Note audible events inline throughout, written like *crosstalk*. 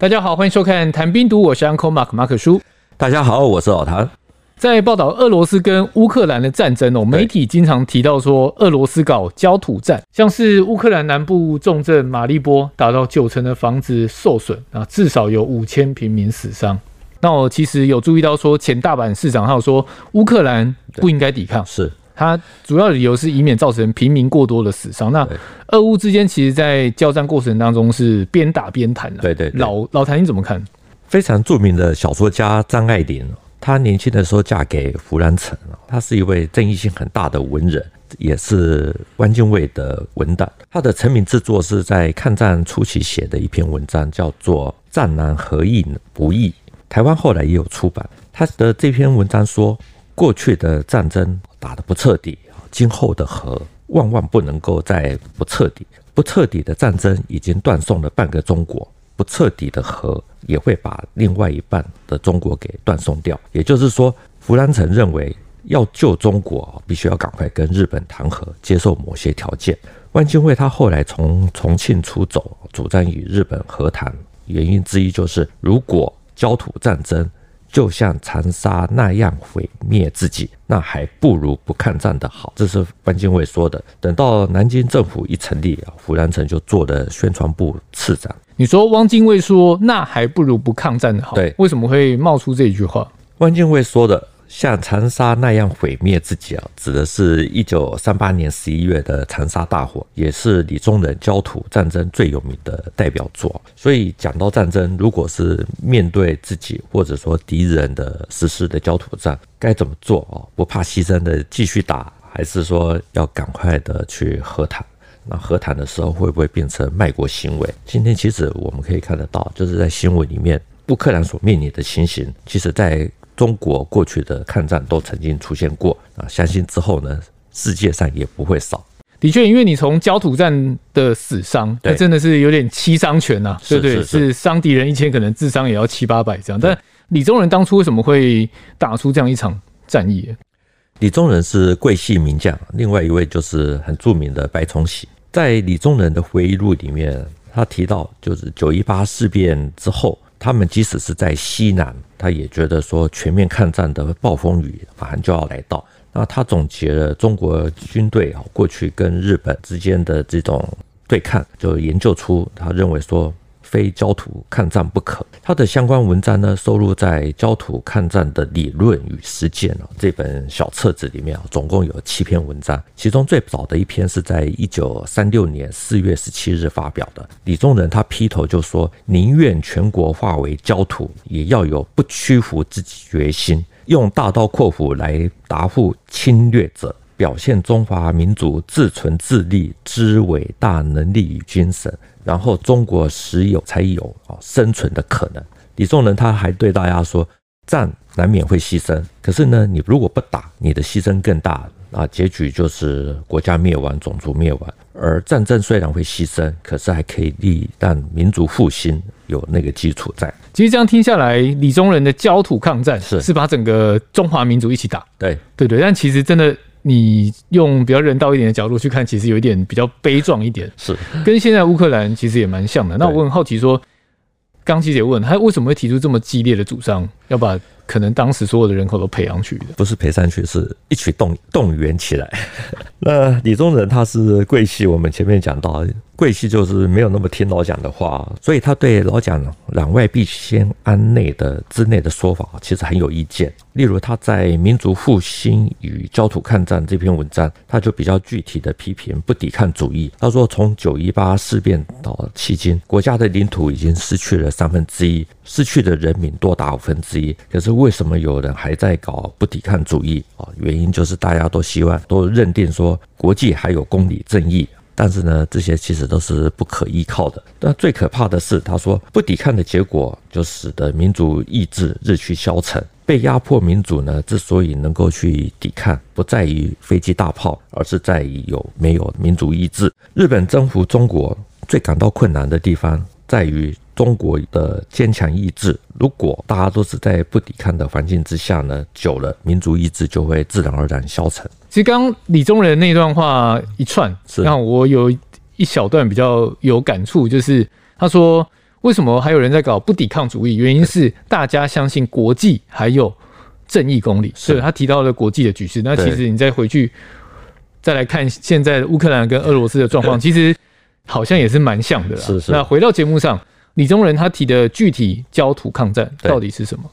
大家好，欢迎收看《谈兵读》，我是 Uncle Mark 马可叔。大家好，我是老谭。在报道俄罗斯跟乌克兰的战争哦，媒体经常提到说俄罗斯搞焦土战，像是乌克兰南部重镇马利波，达到九成的房子受损啊，至少有五千平民死伤。那我其实有注意到说，前大阪市长他有说乌克兰不应该抵抗，是他主要理由是以免造成平民过多的死伤。那俄乌之间其实，在交战过程当中是边打边谈的。对对，对，老老谭你怎么看？非常著名的小说家张爱玲，她年轻的时候嫁给胡兰成，她是一位争议性很大的文人，也是汪精卫的文胆。她的成名之作是在抗战初期写的一篇文章，叫做《战南何易不易》，台湾后来也有出版。他的这篇文章说，过去的战争打得不彻底，今后的和。万万不能够再不彻底，不彻底的战争已经断送了半个中国，不彻底的和也会把另外一半的中国给断送掉。也就是说，胡兰成认为要救中国，必须要赶快跟日本谈和，接受某些条件。汪精卫他后来从重庆出走，主张与日本和谈，原因之一就是如果焦土战争。就像长沙那样毁灭自己，那还不如不抗战的好。这是汪精卫说的。等到南京政府一成立啊，胡兰成就做了宣传部次长。你说汪精卫说，那还不如不抗战的好。对，为什么会冒出这一句话？汪精卫说的。像长沙那样毁灭自己啊，指的是一九三八年十一月的长沙大火，也是李宗仁焦土战争最有名的代表作。所以讲到战争，如果是面对自己或者说敌人的实施的焦土战，该怎么做啊？不怕牺牲的继续打，还是说要赶快的去和谈？那和谈的时候会不会变成卖国行为？今天其实我们可以看得到，就是在新闻里面，乌克兰所面临的情形，其实在。中国过去的抗战都曾经出现过啊，相信之后呢，世界上也不会少。的确，因为你从焦土战的死伤，那真的是有点七伤拳呐，对不对？是伤敌人一千，可能智商也要七八百这样。但李宗仁当初为什么会打出这样一场战役？李宗仁是桂系名将，另外一位就是很著名的白崇禧。在李宗仁的回忆录里面，他提到，就是九一八事变之后。他们即使是在西南，他也觉得说全面抗战的暴风雨马上就要来到。那他总结了中国军队过去跟日本之间的这种对抗，就研究出他认为说。非焦土抗战不可。他的相关文章呢，收录在《焦土抗战的理论与实践》啊这本小册子里面啊，总共有七篇文章。其中最早的一篇是在一九三六年四月十七日发表的。李宗仁他劈头就说：“宁愿全国化为焦土，也要有不屈服之决心，用大刀阔斧来答复侵略者，表现中华民族自存自立之伟大能力与精神。”然后中国时有才有啊生存的可能。李宗仁他还对大家说，战难免会牺牲，可是呢，你如果不打，你的牺牲更大，啊，结局就是国家灭亡、种族灭亡。而战争虽然会牺牲，可是还可以立但民族复兴有那个基础在。其实这样听下来，李宗仁的焦土抗战是是把整个中华民族一起打，对对对。但其实真的。你用比较人道一点的角度去看，其实有一点比较悲壮一点，是。跟现在乌克兰其实也蛮像的。那我很好奇说，刚琪姐问他为什么会提出这么激烈的主张，要把可能当时所有的人口都培养去的？不是培上去，是一起动动员起来。*laughs* 那李宗仁他是桂系，我们前面讲到。桂系就是没有那么听老蒋的话，所以他对老蒋“攘外必先安内”的之内的说法其实很有意见。例如他在《民族复兴与焦土抗战》这篇文章，他就比较具体的批评不抵抗主义。他说，从九一八事变到迄今，国家的领土已经失去了三分之一，失去的人民多达五分之。可是为什么有人还在搞不抵抗主义啊？原因就是大家都希望都认定说国际还有公理正义。但是呢，这些其实都是不可依靠的。但最可怕的是，他说不抵抗的结果，就使得民族意志日趋消沉。被压迫民主呢，之所以能够去抵抗，不在于飞机大炮，而是在于有没有民族意志。日本征服中国最感到困难的地方，在于中国的坚强意志。如果大家都是在不抵抗的环境之下呢，久了民族意志就会自然而然消沉。其实刚刚李宗仁那段话一串，是让我有一小段比较有感触，就是他说为什么还有人在搞不抵抗主义？原因是大家相信国际还有正义公理。所以他提到了国际的局势。那其实你再回去再来看现在的乌克兰跟俄罗斯的状况，其实好像也是蛮像的。是是。那回到节目上，李宗仁他提的具体焦土抗战到底是什么？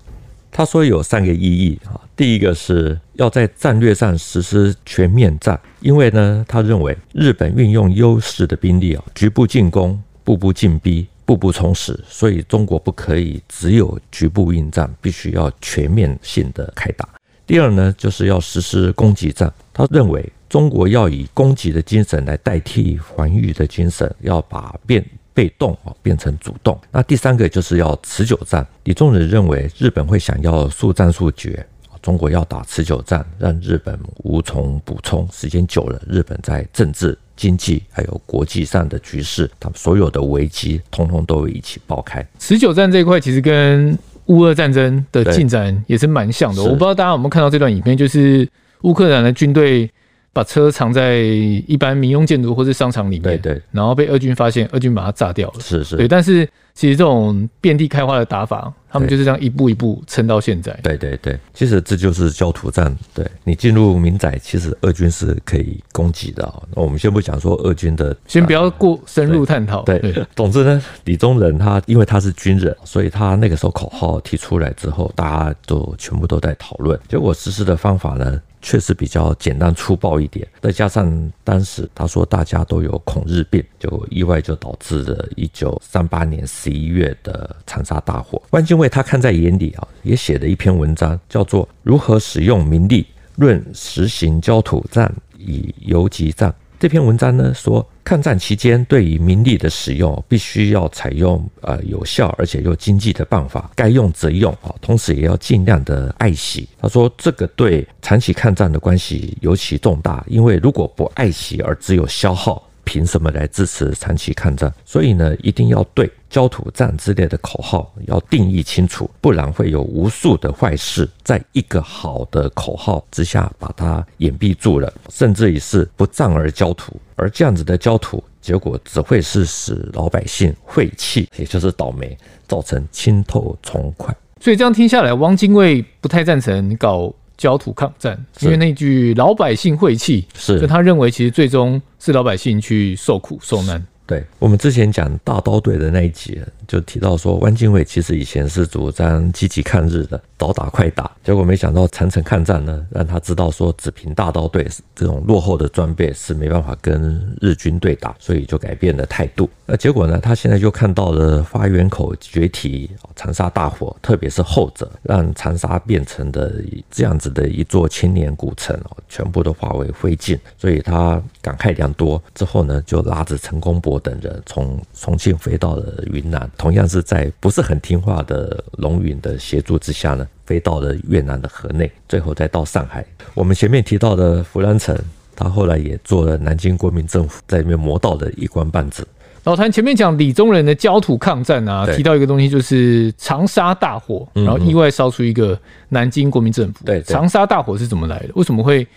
他说有三个意义啊。第一个是要在战略上实施全面战，因为呢，他认为日本运用优势的兵力啊，局部进攻，步步进逼，步步充实，所以中国不可以只有局部应战，必须要全面性的开打。第二呢，就是要实施攻击战。他认为中国要以攻击的精神来代替防御的精神，要把变。被动啊变成主动，那第三个就是要持久战。李宗仁认为日本会想要速战速决，中国要打持久战，让日本无从补充。时间久了，日本在政治、经济还有国际上的局势，他们所有的危机通通都会一起爆开。持久战这一块其实跟乌俄战争的进展也是蛮像的。我不知道大家有没有看到这段影片，就是乌克兰的军队。把车藏在一般民用建筑或是商场里面，对对，然后被俄军发现，俄军把它炸掉了。是是，对。但是其实这种遍地开花的打法，他们就是这样一步一步撑到现在。对对对，其实这就是焦土战。对，你进入民宅，其实俄军是可以攻击的。那我们先不讲说俄军的，先不要过深入探讨。对，对，*laughs* 总之呢，李宗仁他因为他是军人，所以他那个时候口号提出来之后，大家都全部都在讨论。结果实施的方法呢？确实比较简单粗暴一点，再加上当时他说大家都有恐日病，就意外就导致了一九三八年十一月的长沙大火。汪精卫他看在眼里啊，也写了一篇文章，叫做《如何使用民力论实行焦土战以游击战》。这篇文章呢说，抗战期间对于民力的使用，必须要采用呃有效而且又经济的办法，该用则用啊，同时也要尽量的爱惜。他说这个对长期抗战的关系尤其重大，因为如果不爱惜而只有消耗。凭什么来支持长期抗战？所以呢，一定要对焦土战之类的口号要定义清楚，不然会有无数的坏事在一个好的口号之下把它掩蔽住了，甚至于是不战而焦土，而这样子的焦土结果只会是使老百姓晦气，也就是倒霉，造成清透从快。所以这样听下来，汪精卫不太赞成搞。焦土抗战，因为那句“老百姓晦气”，是。就他认为其实最终是老百姓去受苦受难。对，我们之前讲大刀队的那一集，就提到说，汪精卫其实以前是主张积极抗日的，早打快打。结果没想到长城抗战呢，让他知道说，只凭大刀队这种落后的装备是没办法跟日军对打，所以就改变了态度。那结果呢，他现在就看到了花园口决堤、长沙大火，特别是后者，让长沙变成的这样子的一座千年古城哦，全部都化为灰烬，所以他感慨良多。之后呢，就拉着陈公博。等人从重庆飞到了云南，同样是在不是很听话的龙云的协助之下呢，飞到了越南的河内，最后再到上海。我们前面提到的胡兰成，他后来也做了南京国民政府在里面磨到的一官半职。老谭前面讲李宗仁的焦土抗战啊，提到一个东西就是长沙大火，然后意外烧出一个南京国民政府。对，长沙大火是怎么来的？为什么会？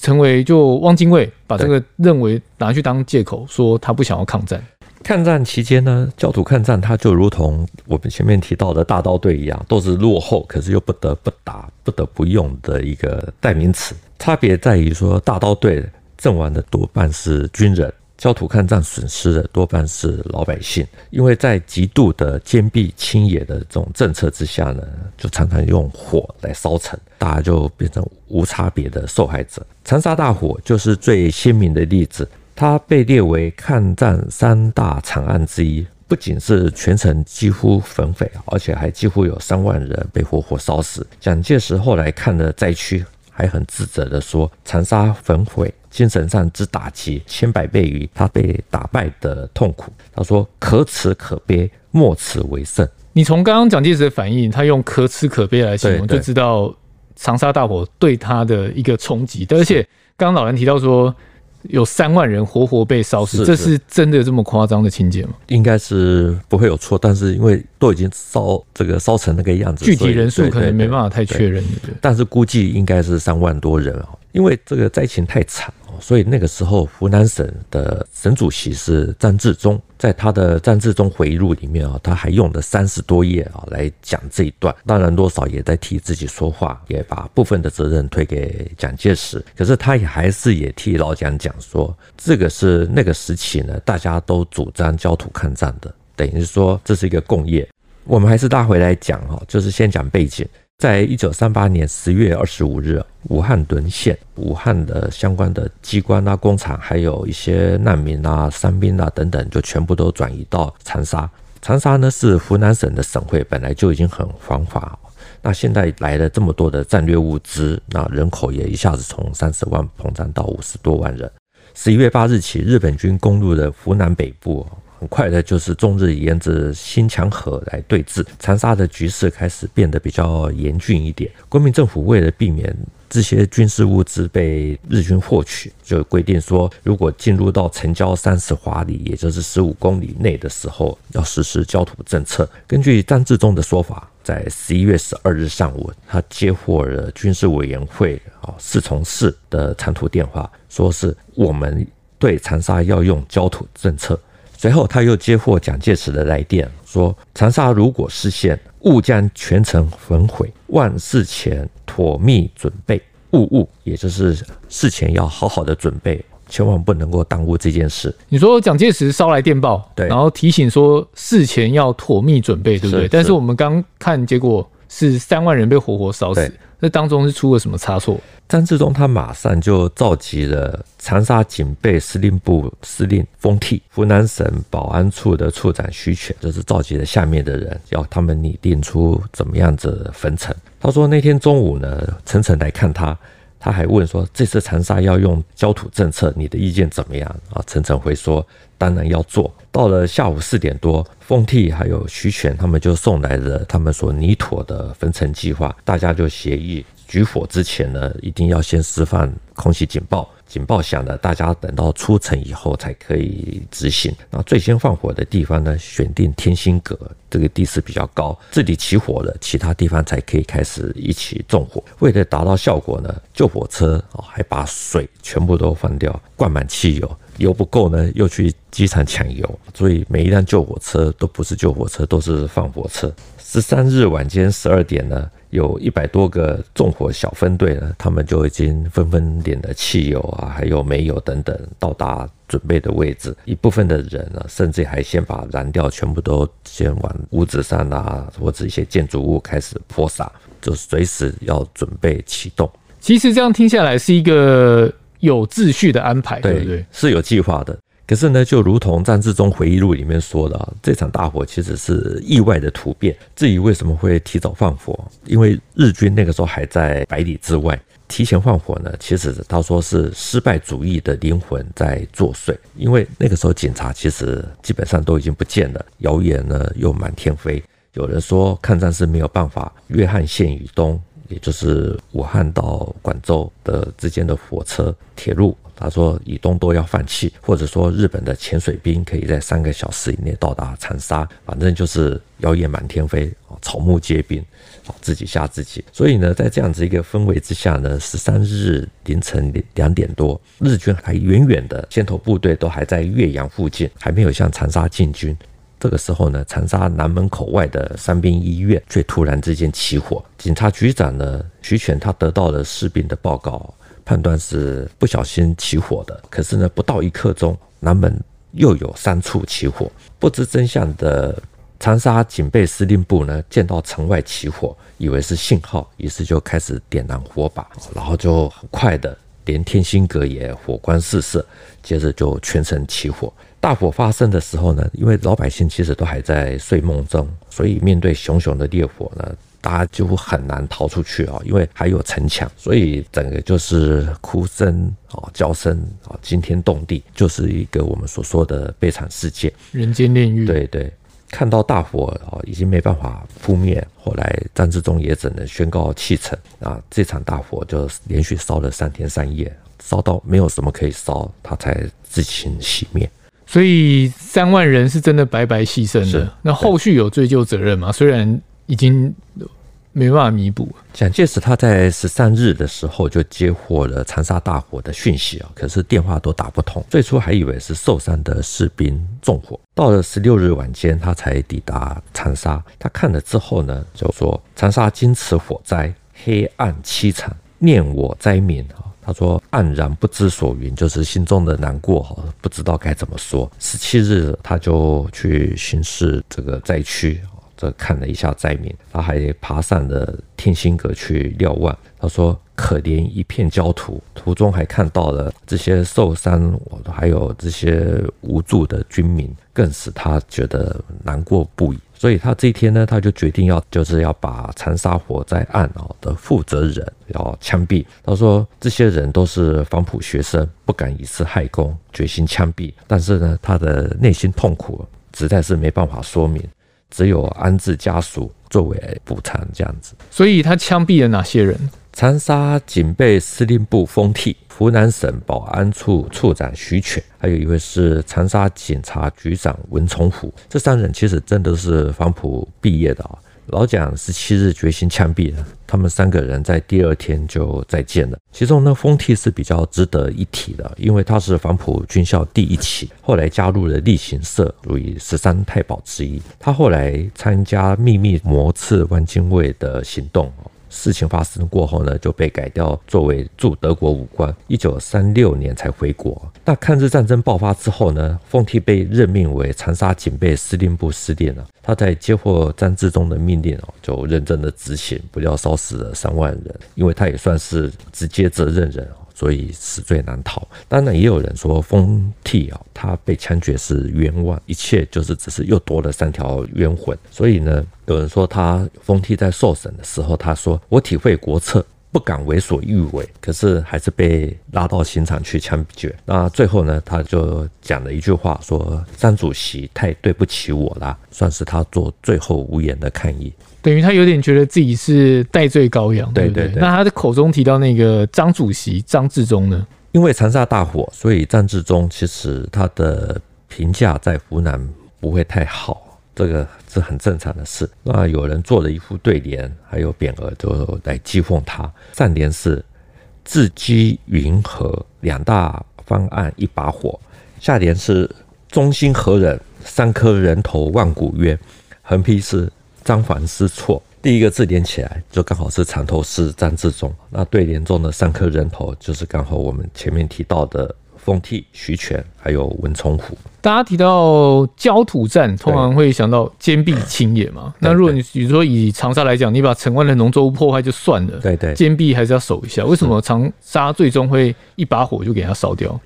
成为就汪精卫把这个认为拿去当借口，说他不想要抗战。抗战期间呢，焦土抗战，它就如同我们前面提到的大刀队一样，都是落后，可是又不得不打、不得不用的一个代名词。差别在于说，大刀队阵亡的多半是军人。焦土抗战损失的多半是老百姓，因为在极度的坚壁清野的这种政策之下呢，就常常用火来烧城，大家就变成无差别的受害者。长沙大火就是最鲜明的例子，它被列为抗战三大惨案之一，不仅是全城几乎焚毁，而且还几乎有三万人被活活烧死。蒋介石后来看了灾区，还很自责地说：“长沙焚毁。”精神上之打击，千百倍于他被打败的痛苦。他说：“可耻可悲，莫此为甚。”你从刚刚蒋介石的反应，他用“可耻可悲”来形容，就知道长沙大火对他的一个冲击。而且刚刚老人提到说，有三万人活活被烧死，这是真的这么夸张的情节吗？应该是不会有错，但是因为都已经烧这个烧成那个样子，具体人数可能没办法太确认。但是估计应该是三万多人啊。因为这个灾情太惨。所以那个时候，湖南省的省主席是张志忠，在他的张志忠回忆录里面啊，他还用了三十多页啊来讲这一段。当然，多少也在替自己说话，也把部分的责任推给蒋介石。可是他也还是也替老蒋讲说，这个是那个时期呢，大家都主张焦土抗战的，等于说这是一个共业。我们还是拉回来讲哈，就是先讲背景。在一九三八年十月二十五日，武汉沦陷，武汉的相关的机关啊、工厂，还有一些难民啊、伤兵啊等等，就全部都转移到长沙。长沙呢是湖南省的省会，本来就已经很繁华，那现在来了这么多的战略物资，那人口也一下子从三十万膨胀到五十多万人。十一月八日起，日本军攻入了湖南北部。很快的，就是中日沿着新墙河来对峙，长沙的局势开始变得比较严峻一点。国民政府为了避免这些军事物资被日军获取，就规定说，如果进入到城郊三十华里，也就是十五公里内的时候，要实施焦土政策。根据张治中的说法，在十一月十二日上午，他接获了军事委员会啊侍从室的长途电话，说是我们对长沙要用焦土政策。随后，他又接获蒋介石的来电，说长沙如果失陷，务将全城焚毁，万事前妥密准备，务务，也就是事前要好好的准备，千万不能够耽误这件事。你说蒋介石捎来电报，对，然后提醒说事前要妥密准备，对不对？是，但是我们刚看结果是三万人被活活烧死。那当中是出了什么差错？张志忠他马上就召集了长沙警备司令部司令封替、湖南省保安处的处长徐全，就是召集了下面的人，要他们拟定出怎么样子分层。他说那天中午呢，陈诚来看他，他还问说这次长沙要用焦土政策，你的意见怎么样？啊，陈诚回说当然要做。到了下午四点多，封替还有徐全他们就送来了他们所拟妥的分层计划，大家就协议举火之前呢，一定要先释放空袭警报，警报响了，大家等到出城以后才可以执行。那最先放火的地方呢，选定天心阁这个地势比较高，这里起火了，其他地方才可以开始一起纵火。为了达到效果呢，救火车啊还把水全部都放掉，灌满汽油。油不够呢，又去机场抢油，所以每一辆救火车都不是救火车，都是放火车。十三日晚间十二点呢，有一百多个纵火小分队呢，他们就已经纷纷点了汽油啊，还有煤油等等，到达准备的位置。一部分的人呢，甚至还先把燃料全部都先往屋子上啊，或者一些建筑物开始泼洒，就随时要准备启动。其实这样听下来是一个。有秩序的安排，对，对不对？是有计划的。可是呢，就如同张治中回忆录里面说的，这场大火其实是意外的突变。至于为什么会提早放火，因为日军那个时候还在百里之外，提前放火呢，其实他说是失败主义的灵魂在作祟。因为那个时候警察其实基本上都已经不见了，谣言呢又满天飞。有人说抗战是没有办法，约翰县以东。也就是武汉到广州的之间的火车、铁路，他说以东都要放弃，或者说日本的潜水兵可以在三个小时以内到达长沙，反正就是谣言满天飞啊，草木皆兵啊，自己吓自己。所以呢，在这样子一个氛围之下呢，十三日凌晨两点多，日军还远远的先头部队都还在岳阳附近，还没有向长沙进军。这个时候呢，长沙南门口外的伤兵医院却突然之间起火。警察局长呢，徐全他得到了士兵的报告，判断是不小心起火的。可是呢，不到一刻钟，南门又有三处起火。不知真相的长沙警备司令部呢，见到城外起火，以为是信号，于是就开始点燃火把，然后就很快的连天心阁也火光四射，接着就全城起火。大火发生的时候呢，因为老百姓其实都还在睡梦中，所以面对熊熊的烈火呢，大家几乎很难逃出去啊，因为还有城墙，所以整个就是哭声啊、叫声啊，惊天动地，就是一个我们所说的悲惨世界，人间炼狱。对对，看到大火啊，已经没办法扑灭，后来张治中也只能宣告弃城啊，这场大火就连续烧了三天三夜，烧到没有什么可以烧，他才自行熄灭。所以三万人是真的白白牺牲的。那后续有追究责任吗？虽然已经没办法弥补。蒋介石他在十三日的时候就接获了长沙大火的讯息啊，可是电话都打不通。最初还以为是受伤的士兵纵火，到了十六日晚间，他才抵达长沙。他看了之后呢，就说：“长沙经此火灾，黑暗凄惨，念我灾民啊。”他说：“黯然不知所云，就是心中的难过哈，不知道该怎么说。”十七日，他就去巡视这个灾区。这看了一下灾民，他还爬上了天心阁去瞭望。他说：“可怜一片焦土，途中还看到了这些受伤，还有这些无助的军民，更使他觉得难过不已。所以他这一天呢，他就决定要就是要把长沙火灾案啊的负责人要枪毙。他说这些人都是黄埔学生，不敢以私害公，决心枪毙。但是呢，他的内心痛苦实在是没办法说明。”只有安置家属作为补偿，这样子。所以他枪毙了哪些人？长沙警备司令部封替，湖南省保安处处长徐全，还有一位是长沙警察局长文崇虎。这三人其实真的是黄埔毕业的啊。老蒋十七日决心枪毙了，他们三个人在第二天就再见了。其中呢，封替是比较值得一提的，因为他是黄埔军校第一期，后来加入了力行社，属于十三太保之一。他后来参加秘密谋刺汪精卫的行动。事情发生过后呢，就被改掉作为驻德国武官，一九三六年才回国。那抗日战争爆发之后呢，奉替被任命为长沙警备司令部司令了。他在接获张治中的命令哦，就认真的执行，不料烧死了三万人，因为他也算是直接责任人哦。所以死罪难逃。当然，也有人说封替啊，他被枪决是冤枉，一切就是只是又多了三条冤魂。所以呢，有人说他封替在受审的时候，他说：“我体会国策，不敢为所欲为。”可是还是被拉到刑场去枪决。那最后呢，他就讲了一句话，说：“张主席太对不起我了。”算是他做最后无言的抗议。等于他有点觉得自己是代罪羔羊，对对对。那他的口中提到那个张主席张治中呢？因为长沙大火，所以张治中其实他的评价在湖南不会太好，这个是很正常的事。那有人做了一副对联，还有匾额，都来讥讽他。上联是“自机云和两大方案一把火”，下联是“忠心何忍，三颗人头万古冤”，横批是。张防失措，第一个字连起来就刚好是长头诗张治中。那对联中的三颗人头，就是刚好我们前面提到的封替、徐全还有文崇虎。大家提到焦土战，通常会想到坚壁清野嘛。那如果你比如说以长沙来讲，你把城外的农作物破坏就算了，对对，坚壁还是要守一下。为什么长沙最终会一把火就给它烧掉？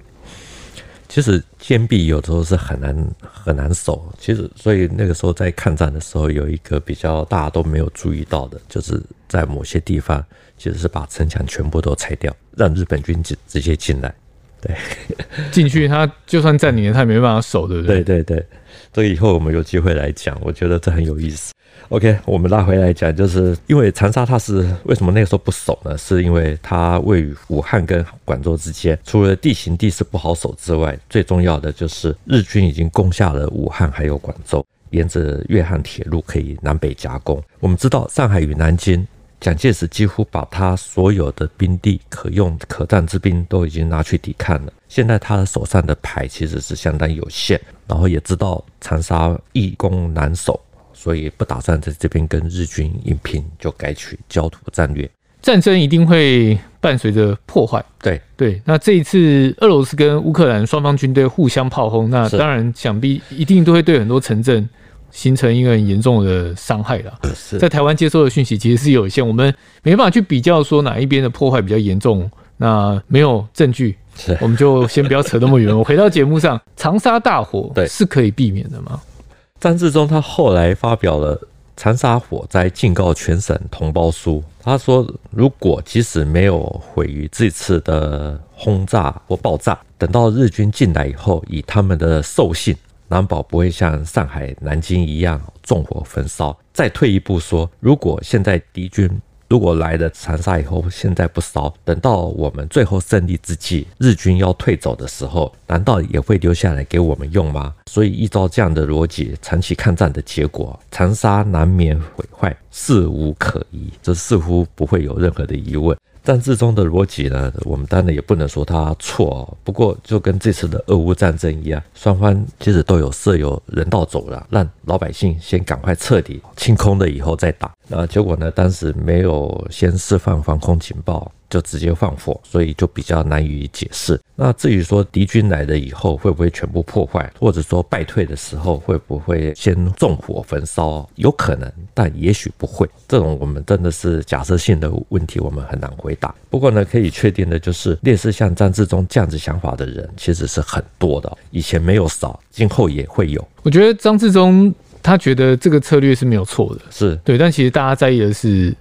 其实坚壁有时候是很难很难守。其实，所以那个时候在抗战的时候，有一个比较大家都没有注意到的，就是在某些地方其实是把城墙全部都拆掉，让日本军直直接进来。对，*laughs* 进去他就算占领了，他也没办法守，对不对？对对对，这个以后我们有机会来讲，我觉得这很有意思。OK，我们拉回来讲，就是因为长沙它是为什么那个时候不守呢？是因为它位于武汉跟广州之间，除了地形地势不好守之外，最重要的就是日军已经攻下了武汉还有广州，沿着粤汉铁路可以南北夹攻。我们知道上海与南京，蒋介石几乎把他所有的兵力可用可战之兵都已经拿去抵抗了。现在他的手上的牌其实是相当有限，然后也知道长沙易攻难守。所以不打算在这边跟日军硬拼，就改取焦土战略。战争一定会伴随着破坏。对对，那这一次俄罗斯跟乌克兰双方军队互相炮轰，那当然想必一定都会对很多城镇形成一个很严重的伤害了。在台湾接收的讯息其实是有限，我们没办法去比较说哪一边的破坏比较严重。那没有证据，我们就先不要扯那么远。我回到节目上，长沙大火对是可以避免的吗？张治中他后来发表了《长沙火灾警告全省同胞书》，他说，如果即使没有毁于这次的轰炸或爆炸，等到日军进来以后，以他们的兽性，难保不会像上海、南京一样纵火焚烧。再退一步说，如果现在敌军如果来了长沙以后，现在不烧，等到我们最后胜利之际，日军要退走的时候，难道也会留下来给我们用吗？所以依照这样的逻辑，长期抗战的结果，长沙难免毁坏，事无可疑，这似乎不会有任何的疑问。战争中的逻辑呢，我们当然也不能说他错哦。不过就跟这次的俄乌战争一样，双方其实都有设有人道走廊，让老百姓先赶快彻底，清空了以后再打。那结果呢，当时没有先释放防空警报。就直接放火，所以就比较难以解释。那至于说敌军来了以后会不会全部破坏，或者说败退的时候会不会先纵火焚烧，有可能，但也许不会。这种我们真的是假设性的问题，我们很难回答。不过呢，可以确定的就是，烈士像张志忠这样子想法的人其实是很多的，以前没有少，今后也会有。我觉得张志忠他觉得这个策略是没有错的，是对，但其实大家在意的是。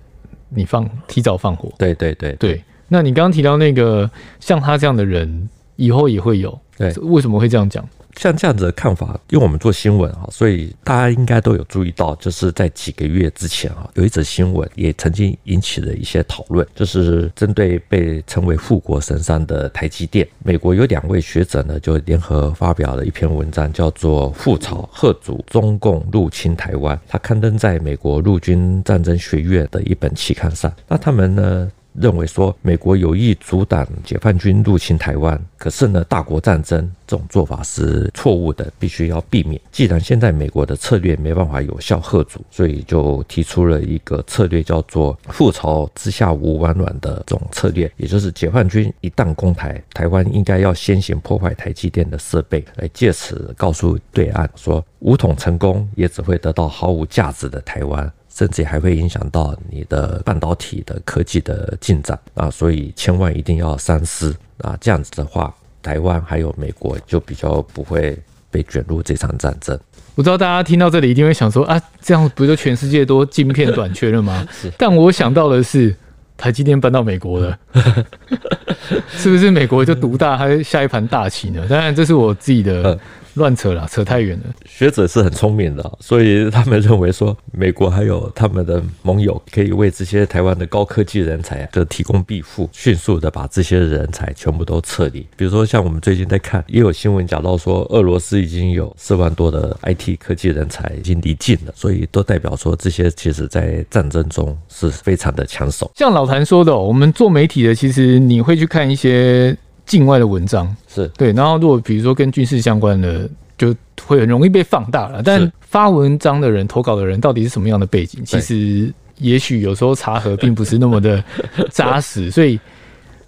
你放提早放火，对对对对。那你刚刚提到那个像他这样的人，以后也会有，对，为什么会这样讲？像这样子的看法，因为我们做新闻啊，所以大家应该都有注意到，就是在几个月之前啊，有一则新闻也曾经引起了一些讨论，就是针对被称为护国神山的台积电，美国有两位学者呢，就联合发表了一篇文章，叫做《覆巢贺阻中共入侵台湾》，它刊登在美国陆军战争学院的一本期刊上。那他们呢，认为说美国有意阻挡解放军入侵台湾，可是呢，大国战争这种做法是错误的，必须要避免。既然现在美国的策略没办法有效吓阻，所以就提出了一个策略，叫做“覆巢之下无完卵”的这种策略，也就是解放军一旦攻台，台湾应该要先行破坏台积电的设备，来借此告诉对岸说，武统成功也只会得到毫无价值的台湾。甚至还会影响到你的半导体的科技的进展啊，所以千万一定要三思啊！这样子的话，台湾还有美国就比较不会被卷入这场战争。我知道大家听到这里一定会想说啊，这样不就全世界都晶片短缺了吗？*laughs* 是。但我想到的是，台积电搬到美国了，*laughs* 是不是美国就独大，还下一盘大棋呢？当然，这是我自己的。乱扯了，扯太远了。学者是很聪明的，所以他们认为说，美国还有他们的盟友可以为这些台湾的高科技人才就提供庇护，迅速的把这些人才全部都撤离。比如说，像我们最近在看，也有新闻讲到说，俄罗斯已经有四万多的 IT 科技人才已经离境了，所以都代表说，这些其实在战争中是非常的抢手。像老谭说的，我们做媒体的，其实你会去看一些。境外的文章是对，然后如果比如说跟军事相关的，就会很容易被放大了。但发文章的人、投稿的人到底是什么样的背景？其实也许有时候查核并不是那么的 *laughs* 扎实，所以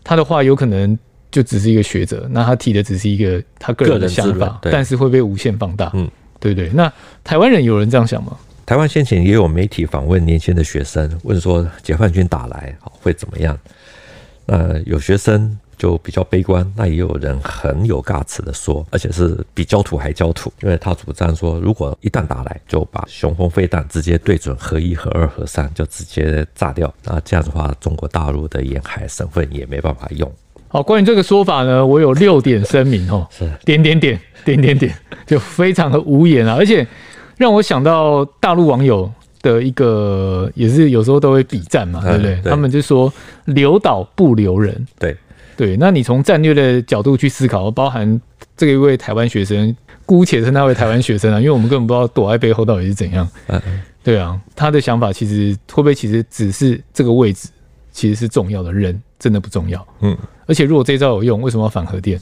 他的话有可能就只是一个学者，那他提的只是一个他个人的想法，但是会被无限放大。嗯，对对。那台湾人有人这样想吗？台湾先前也有媒体访问年轻的学生，问说解放军打来会怎么样？那有学生。就比较悲观，那也有人很有尬词的说，而且是比焦土还焦土，因为他主张说，如果一旦打来，就把雄风飞弹直接对准核一、核二、核三，就直接炸掉。那这样的话，中国大陆的沿海省份也没办法用。好，关于这个说法呢，我有六点声明哦，是点点点点点点，就非常的无言啊，而且让我想到大陆网友的一个，也是有时候都会比战嘛，对不对？嗯、对他们就说留岛不留人，对。对，那你从战略的角度去思考，包含这个一位台湾学生，姑且称他为台湾学生啊，因为我们根本不知道躲在背后到底是怎样。嗯，对啊，他的想法其实会不会其实只是这个位置其实是重要的，人真的不重要。嗯，而且如果这招有用，为什么要反核电？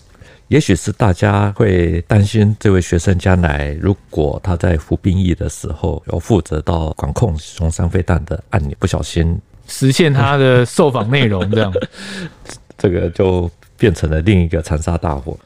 也许是大家会担心这位学生将来如果他在服兵役的时候，要负责到管控雄三飞弹的按钮，不小心实现他的受访内容这样。*laughs* 这个就变成了另一个长沙大火。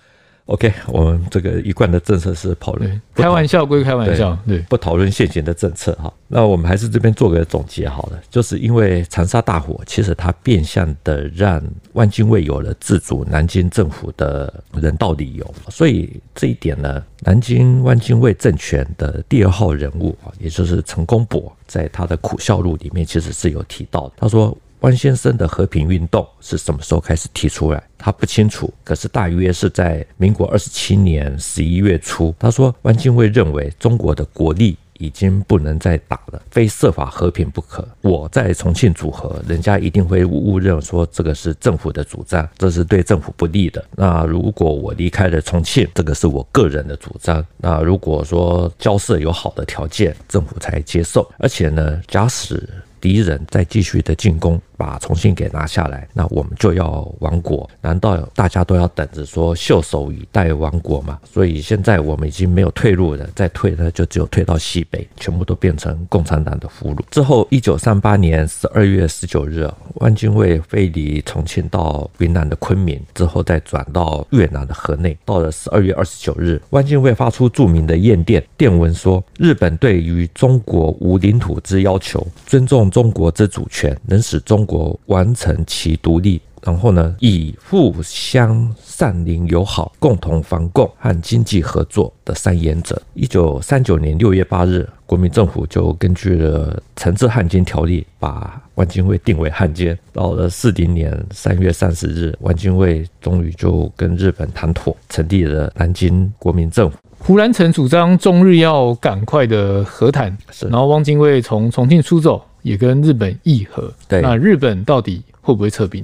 OK，我们这个一贯的政策是讨论，开玩笑归开玩笑，对，不讨论现行的政策哈。那我们还是这边做个总结好了，就是因为长沙大火，其实它变相的让汪精卫有了自主南京政府的人道理由，所以这一点呢，南京汪精卫政权的第二号人物啊，也就是陈公博，在他的苦笑录里面其实是有提到，他说。关先生的和平运动是什么时候开始提出来？他不清楚，可是大约是在民国二十七年十一月初。他说，汪精卫认为中国的国力已经不能再打了，非设法和平不可。我在重庆组合，人家一定会误认说这个是政府的主张，这是对政府不利的。那如果我离开了重庆，这个是我个人的主张。那如果说交涉有好的条件，政府才接受。而且呢，假使敌人再继续的进攻，把重庆给拿下来，那我们就要亡国。难道大家都要等着说袖手以待亡国吗？所以现在我们已经没有退路了，再退呢，就只有退到西北，全部都变成共产党的俘虏。之后，一九三八年十二月十九日，汪精卫飞离重庆到云南的昆明，之后再转到越南的河内。到了十二月二十九日，汪精卫发出著名的唁电电文说：“日本对于中国无领土之要求，尊重中国之主权，能使中。”国完成其独立，然后呢，以互相善邻友好、共同防共和经济合作的三原则。一九三九年六月八日，国民政府就根据了《惩治汉奸条例》，把汪精卫定为汉奸。到了四零年三月三十日，汪精卫终于就跟日本谈妥，成立了南京国民政府。胡兰成主张中日要赶快的和谈，然后汪精卫从重庆出走。也跟日本议和，对，那日本到底会不会撤兵？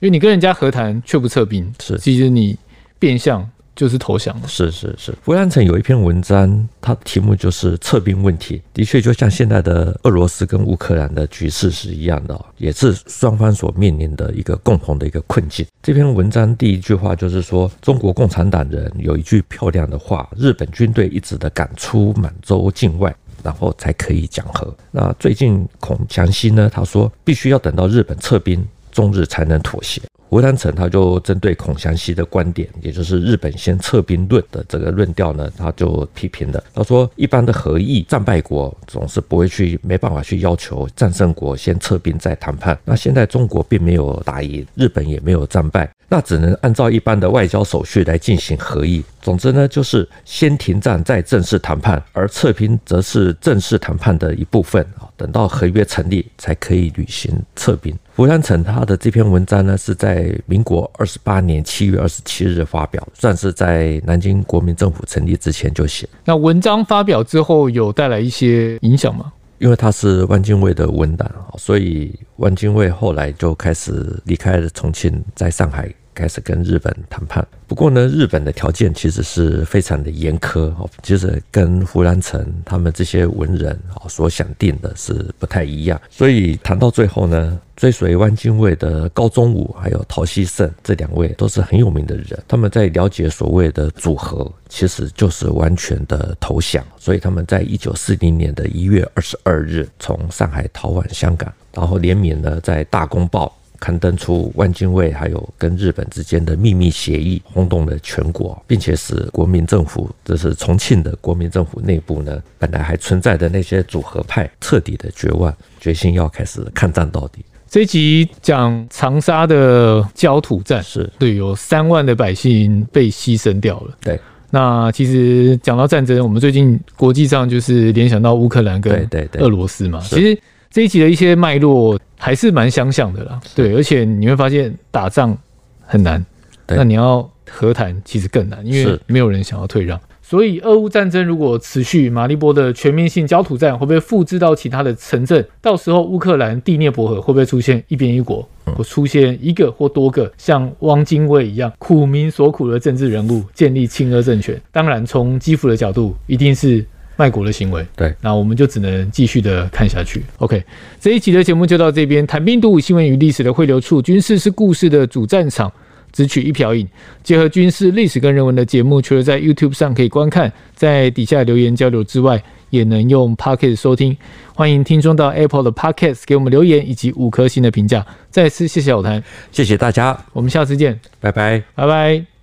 因为你跟人家和谈却不撤兵，是，其实你变相就是投降了。是是是，胡兰成有一篇文章，它题目就是撤兵问题。的确，就像现在的俄罗斯跟乌克兰的局势是一样的，也是双方所面临的一个共同的一个困境。这篇文章第一句话就是说，中国共产党人有一句漂亮的话：日本军队一直的赶出满洲境外。然后才可以讲和。那最近孔祥熙呢？他说必须要等到日本撤兵，中日才能妥协。胡丹成他就针对孔祥熙的观点，也就是日本先撤兵论的这个论调呢，他就批评了。他说，一般的和议，战败国总是不会去，没办法去要求战胜国先撤兵再谈判。那现在中国并没有打赢，日本也没有战败，那只能按照一般的外交手续来进行合议。总之呢，就是先停战再正式谈判，而撤兵则是正式谈判的一部分啊。等到合约成立，才可以履行撤兵。胡兰成他的这篇文章呢，是在民国二十八年七月二十七日发表，算是在南京国民政府成立之前就写。那文章发表之后，有带来一些影响吗？因为他是汪精卫的文胆，所以汪精卫后来就开始离开了重庆，在上海。开始跟日本谈判，不过呢，日本的条件其实是非常的严苛哦，其实跟胡兰成他们这些文人啊所想定的是不太一样。所以谈到最后呢，追随汪精卫的高宗武还有陶希圣这两位都是很有名的人，他们在了解所谓的组合，其实就是完全的投降。所以他们在一九四零年的一月二十二日从上海逃往香港，然后联名呢在《大公报》。刊登出万金卫还有跟日本之间的秘密协议，轰动了全国，并且使国民政府，这是重庆的国民政府内部呢，本来还存在的那些组合派，彻底的绝望，决心要开始抗战到底。这一集讲长沙的焦土战，是对，有三万的百姓被牺牲掉了。对，那其实讲到战争，我们最近国际上就是联想到乌克兰跟俄罗斯嘛，其实。这一集的一些脉络还是蛮相像的啦，对，而且你会发现打仗很难，那你要和谈其实更难，因为没有人想要退让。所以俄乌战争如果持续，马利波的全面性焦土战会不会复制到其他的城镇？到时候乌克兰第聂伯河会不会出现一边一国，或出现一个或多个像汪精卫一样苦民所苦的政治人物建立亲俄政权？当然，从基辅的角度，一定是。卖国的行为，对，那我们就只能继续的看下去。OK，这一集的节目就到这边。谈兵读武，新闻与历史的汇流处，军事是故事的主战场，只取一瓢饮，结合军事、历史跟人文的节目，除了在 YouTube 上可以观看，在底下留言交流之外，也能用 Pocket 收听。欢迎听众到 Apple 的 Podcast 给我们留言以及五颗星的评价。再次谢谢小谭，谢谢大家，我们下次见，拜拜，拜拜。